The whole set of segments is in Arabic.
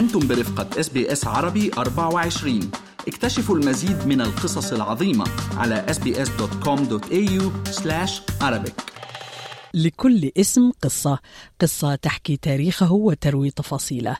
أنتم برفقة SBS عربي 24 اكتشفوا المزيد من القصص العظيمة على sbs.com.au arabic. لكل اسم قصة. قصة تحكي تاريخه وتروي تفاصيله.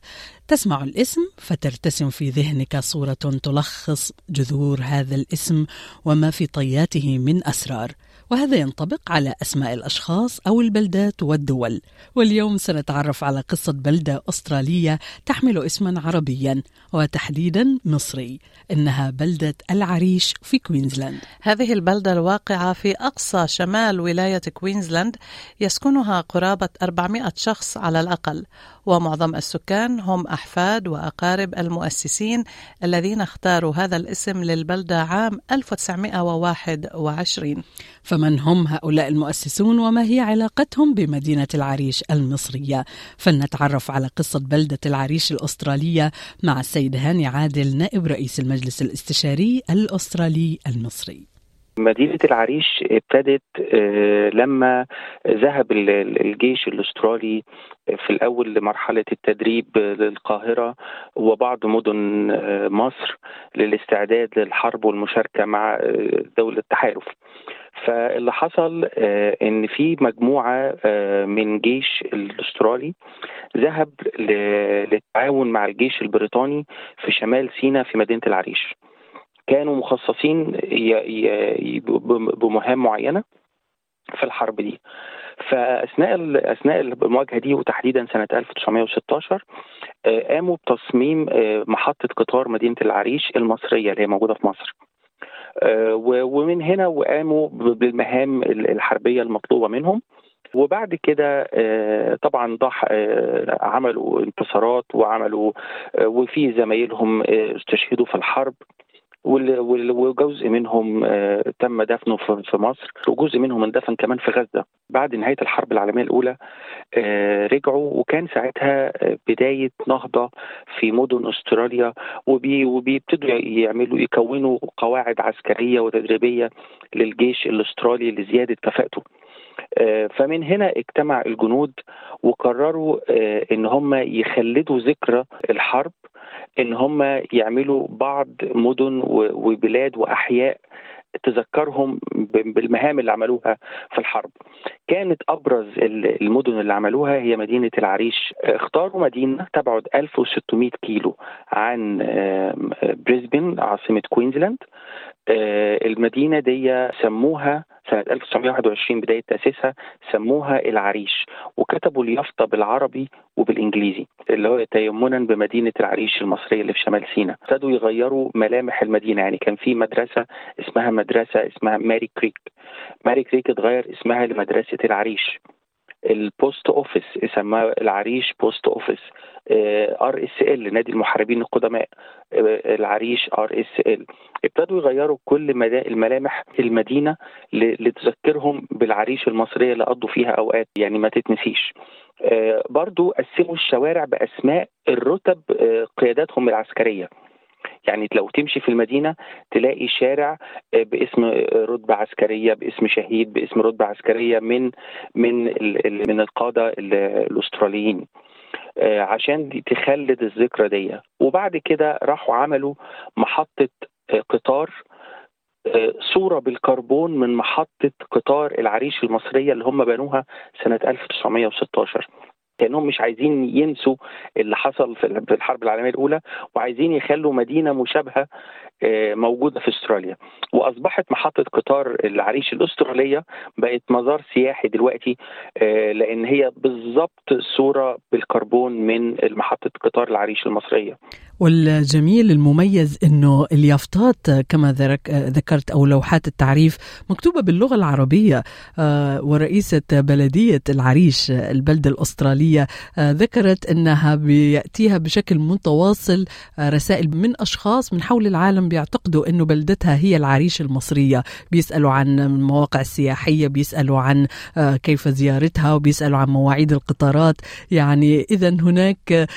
تسمع الاسم فترتسم في ذهنك صورة تلخص جذور هذا الاسم وما في طياته من أسرار. وهذا ينطبق على أسماء الأشخاص أو البلدات والدول. واليوم سنتعرف على قصة بلدة أسترالية تحمل اسما عربيا وتحديدا مصري إنها بلدة العريش في كوينزلاند. هذه البلدة الواقعة في أقصى شمال ولاية كوينزلاند يسكنها قرابة 400 شخص على الأقل ومعظم السكان هم أحفاد وأقارب المؤسسين الذين اختاروا هذا الاسم للبلدة عام 1921 فمن هم هؤلاء المؤسسون وما هي علاقتهم بمدينة العريش المصرية؟ فلنتعرف على قصة بلدة العريش الأسترالية مع السيد هاني عادل نائب رئيس المجلس الاستشاري الأسترالي المصري. مدينة العريش ابتدت لما ذهب الجيش الأسترالي في الأول لمرحلة التدريب للقاهرة وبعض مدن مصر للاستعداد للحرب والمشاركة مع دولة التحالف فاللي حصل إن في مجموعة من جيش الأسترالي ذهب للتعاون مع الجيش البريطاني في شمال سيناء في مدينة العريش. كانوا مخصصين بمهام معينة في الحرب دي. فأثناء أثناء المواجهة دي وتحديدا سنة 1916 قاموا بتصميم محطة قطار مدينة العريش المصرية اللي هي موجودة في مصر. ومن هنا وقاموا بالمهام الحربية المطلوبة منهم. وبعد كده طبعا ضح عملوا انتصارات وعملوا وفي زمايلهم استشهدوا في الحرب. وجزء منهم تم دفنه في مصر وجزء منهم اندفن كمان في غزة. بعد نهاية الحرب العالمية الأولى رجعوا وكان ساعتها بداية نهضة في مدن أستراليا وبيبتدوا يعملوا يكونوا قواعد عسكرية وتدريبية للجيش الأسترالي لزيادة كفاءته. فمن هنا اجتمع الجنود وقرروا إن هم يخلدوا ذكرى الحرب إن هم يعملوا بعض مدن وبلاد وأحياء تذكرهم بالمهام اللي عملوها في الحرب. كانت أبرز المدن اللي عملوها هي مدينة العريش. اختاروا مدينة تبعد 1600 كيلو عن بريسبن عاصمة كوينزلاند. المدينة دي سموها سنة 1921 بداية تأسيسها سموها العريش وكتبوا اليافطة بالعربي وبالإنجليزي اللي هو تيمنا بمدينة العريش المصرية اللي في شمال سيناء. ابتدوا يغيروا ملامح المدينة يعني كان في مدرسة اسمها مدرسة اسمها Merri Creek. Merri Creek اتغير اسمها لمدرسة العريش. ال post office سماه العريش post office RSL نادي المحاربين القدماء العريش RSL ابتدوا يغيروا كل الملامح المدينة لتذكرهم بالعريش المصرية اللي قضوا فيها أوقات يعني ما تتنسيش. برضو قسموا الشوارع بأسماء الرتب قياداتهم العسكرية. يعني لو تمشي في المدينة تلاقي شارع باسم رتبة عسكرية باسم شهيد باسم رتبة عسكرية من من من القادة الأستراليين. عشان تخلد الذكرى دي. وبعد كده راحوا عملوا محطة قطار صورة بالكربون من محطة قطار العريش المصرية اللي هم بنوها سنة 1916 كأنهم مش عايزين ينسوا اللي حصل في الحرب العالمية الأولى وعايزين يخلوا مدينة مشابهة موجودة في أستراليا. وأصبحت محطة قطار العريش الأسترالية بقت مزار سياحي دلوقتي لأن هي بالظبط صورة بالكربون من محطه قطار العريش المصرية. والجميل المميز إنه اليافطات كما ذكرت أو لوحات التعريف مكتوبة باللغة العربية ورئيسة بلدية العريش البلده الأسترالية. ذكرت إنها بيأتيها بشكل متواصل رسائل من أشخاص من حول العالم بيعتقدوا إنه بلدتها هي العريش المصرية. بيسألوا عن المواقع السياحية بيسألوا عن كيف زيارتها وبيسألوا عن مواعيد القطارات. يعني اذا هناك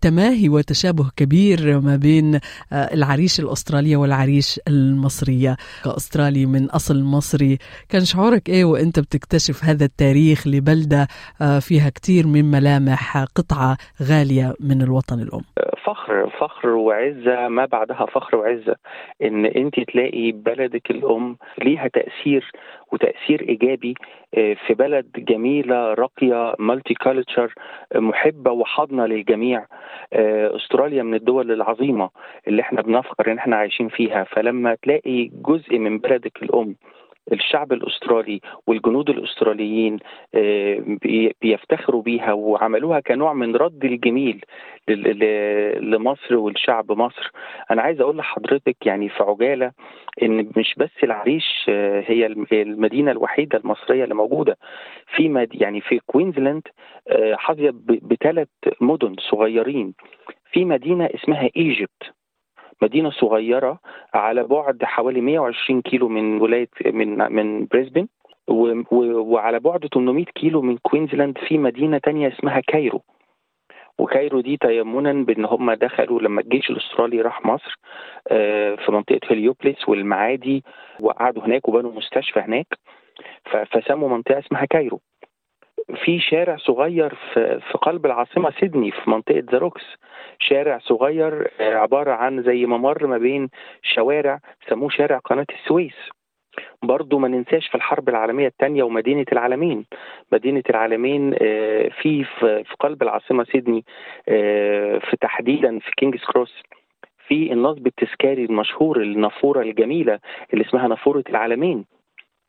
تماهي وتشابه كبير ما بين العريش الأسترالية والعريش المصرية. كأسترالي من أصل مصري كان شعورك إيه وإنت بتكتشف هذا التاريخ لبلدة فيها كتير مما ملامح قطعة غالية من الوطن الأم. فخر فخر وعزة ما بعدها فخر وعزة. إن أنت تلاقي بلدك الأم ليها تأثير وتأثير إيجابي في بلد جميلة راقية مالتي كالتشر محبة وحاضنة للجميع. أستراليا من الدول العظيمة اللي إحنا بنفخر إن إحنا عايشين فيها. فلما تلاقي جزء من بلدك الأم الشعب الأسترالي والجنود الأستراليين بيفتخروا بيها وعملوها كنوع من رد الجميل لمصر والشعب مصر. أنا عايز أقول لحضرتك يعني في عجالة إن مش بس العريش هي المدينة الوحيدة المصرية اللي موجودة. في مد يعني في كوينزلاند حظيت بثلاث مدن صغيرين. في مدينة اسمها Egypt. مدينة صغيرة على بعد حوالي 120 كيلو من ولايه من من بريسبن وعلى بعد 800 كيلو من كوينزلاند في مدينة تانية اسمها Cairo. و Cairo دي تيمنا بأن هم دخلوا لما الجيش الأسترالي راح مصر في منطقة هليوبلس والمعادي وقعدوا هناك وبنوا مستشفى هناك فسموا منطقة اسمها Cairo. في شارع صغير في, في قلب العاصمة سيدني في منطقة The Rocks. شارع صغير عبارة عن زي ممر ما بين شوارع سموه شارع قناة السويس. برضو ما ننساش في الحرب العالمية الثانية ومدينة العلمين مدينة العلمين في في قلب العاصمة سيدني في تحديدا في Kings Cross في النصب التذكاري المشهور النافورة الجميلة اللي اسمها نافورة العلمين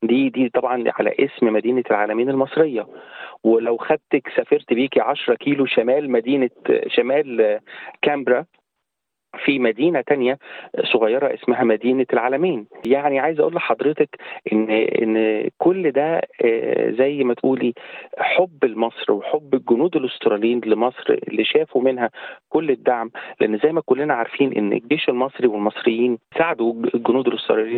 دي دي طبعا على اسم مدينة العالمين المصرية. ولو خدتك سافرت بيكي 10 كيلو شمال مدينة شمال كامبرا في مدينة تانية صغيرة اسمها مدينة العالمين يعني عايز أقول لحضرتك إن إن كل ده زي ما تقولي حب لمصر وحب الجنود الأستراليين لمصر اللي شافوا منها كل الدعم. لأن زي ما كلنا عارفين إن الجيش المصري والمصريين ساعدوا الجنود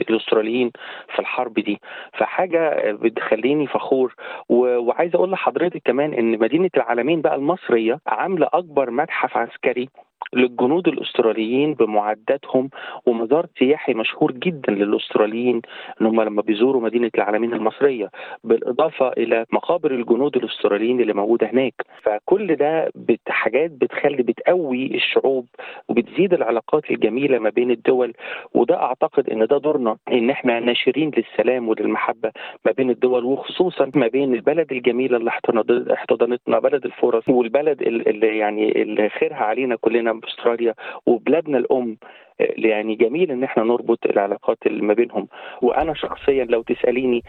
الأستراليين في الحرب دي. فحاجة بتخليني فخور. وعايز أقول لحضرتك كمان إن مدينة العالمين بقى المصرية عاملة أكبر متحف عسكري للجنود الأستراليين بمعداتهم ومزار سياحي مشهور جدا للأستراليين إن هم لما بيزوروا مدينة العالمين المصرية بالإضافة إلى مقابر الجنود الأستراليين اللي موجودة هناك. فكل ده حاجات بتخلي بتقوي الشعوب وبتزيد العلاقات الجميلة ما بين الدول. وده أعتقد إن ده دورنا إن إحنا ناشرين للسلام وللمحبة ما بين الدول وخصوصا ما بين البلد الجميله اللي احتضنتنا بلد الفرص والبلد اللي يعني اللي خيرها علينا كلنا. باستراليا وبلادنا الأم يعني جميل إن إحنا نربط العلاقات اللي ما بينهم. وأنا شخصيا لو تسأليني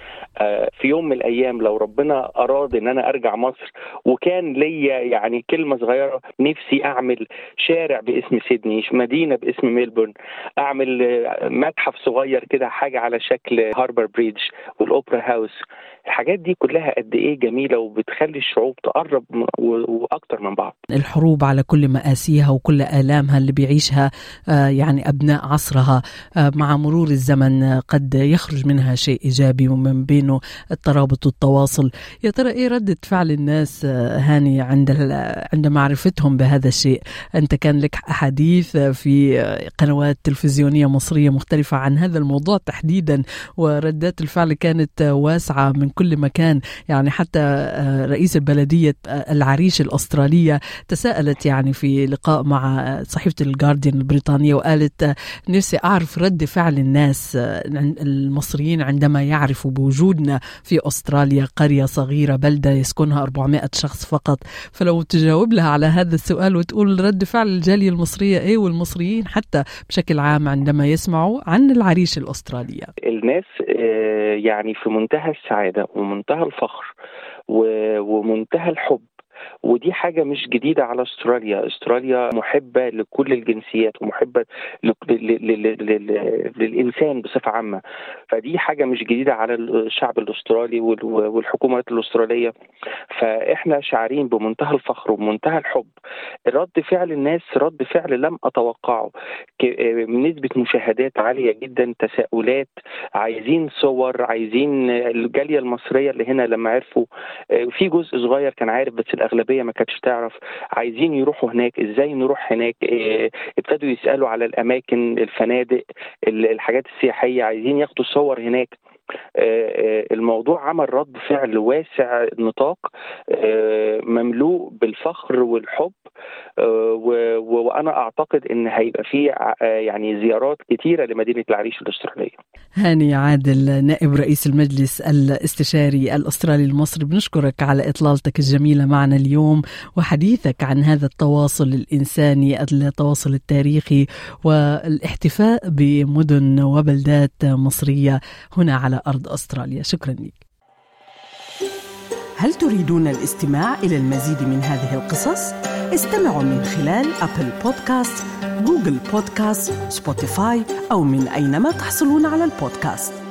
في يوم من الأيام لو ربنا اراد إن أنا أرجع مصر وكان ليا يعني كلمة صغيرة نفسي أعمل شارع باسم سيدني مدينة باسم ميلبورن أعمل متحف صغير كده حاجة على شكل Harbour Bridge وال Opera House. الحاجات دي كلها قد إيه جميلة وبتخلي الشعوب تقرب وأكتر من بعض. الحروب على كل مآسيها وكل آلامها اللي بيعيشها يعني أبناء عصرها مع مرور الزمن قد يخرج منها شيء إيجابي ومن بينه الترابط والتواصل. يا ترى إيه ردة فعل الناس هاني عند عند معرفتهم بهذا الشيء؟ أنت كان لك أحاديث في قنوات تلفزيونية مصرية مختلفة عن هذا الموضوع تحديدا وردات الفعل كانت واسعة من كل مكان. يعني حتى رئيس البلدية العريش الأسترالية تساءلت يعني في لقاء مع صحيفة الجارديان البريطانية وقالت نفسي أعرف رد فعل الناس المصريين عندما يعرفوا بوجودنا في أستراليا قرية صغيرة بلدة يسكنها 400 شخص فقط. فلو تجاوب لها على هذا السؤال وتقول رد فعل الجالية المصرية إيه والمصريين حتى بشكل عام عندما يسمعوا عن العريش الأسترالية. الناس يعني في منتهى السعادة ومنتهى الفخر ومنتهى الحب ودي حاجة مش جديدة على أستراليا. أستراليا محبة لكل الجنسيات ومحبة للإنسان بصفة عامة. فدي حاجة مش جديدة على الشعب الأسترالي والحكومات الأسترالية. فإحنا شاعرين بمنتهى الفخر وبمنتهى الحب. رد فعل الناس رد فعل لم أتوقعه. نسبة مشاهدات عالية جدا تساؤلات عايزين صور عايزين الجالية المصرية اللي هنا لما عرفوا في جزء صغير كان عارف بس الأغلبية ما كانتش تعرف عايزين يروحوا هناك إزاي نروح هناك؟ آه ابتدوا يسألوا على الأماكن الفنادق الحاجات السياحية عايزين ياخدوا صور هناك. الموضوع عمل رد فعل واسع النطاق مملوء بالفخر والحب وأنا أعتقد إن هيبقى في يعني زيارات كثيره لمدينة العريش الأسترالية. هاني عادل نائب رئيس المجلس الاستشاري الأسترالي المصري بنشكرك على إطلالتك الجميلة معنا اليوم وحديثك عن هذا التواصل الإنساني التواصل التاريخي والإحتفاء بمدن وبلدات مصرية هنا على أرض أستراليا شكرا لك. هل تريدون الاستماع إلى المزيد من هذه القصص؟ استمعوا من خلال أبل بودكاست، جوجل بودكاست، سبوتيفاي أو من أينما تحصلون على البودكاست.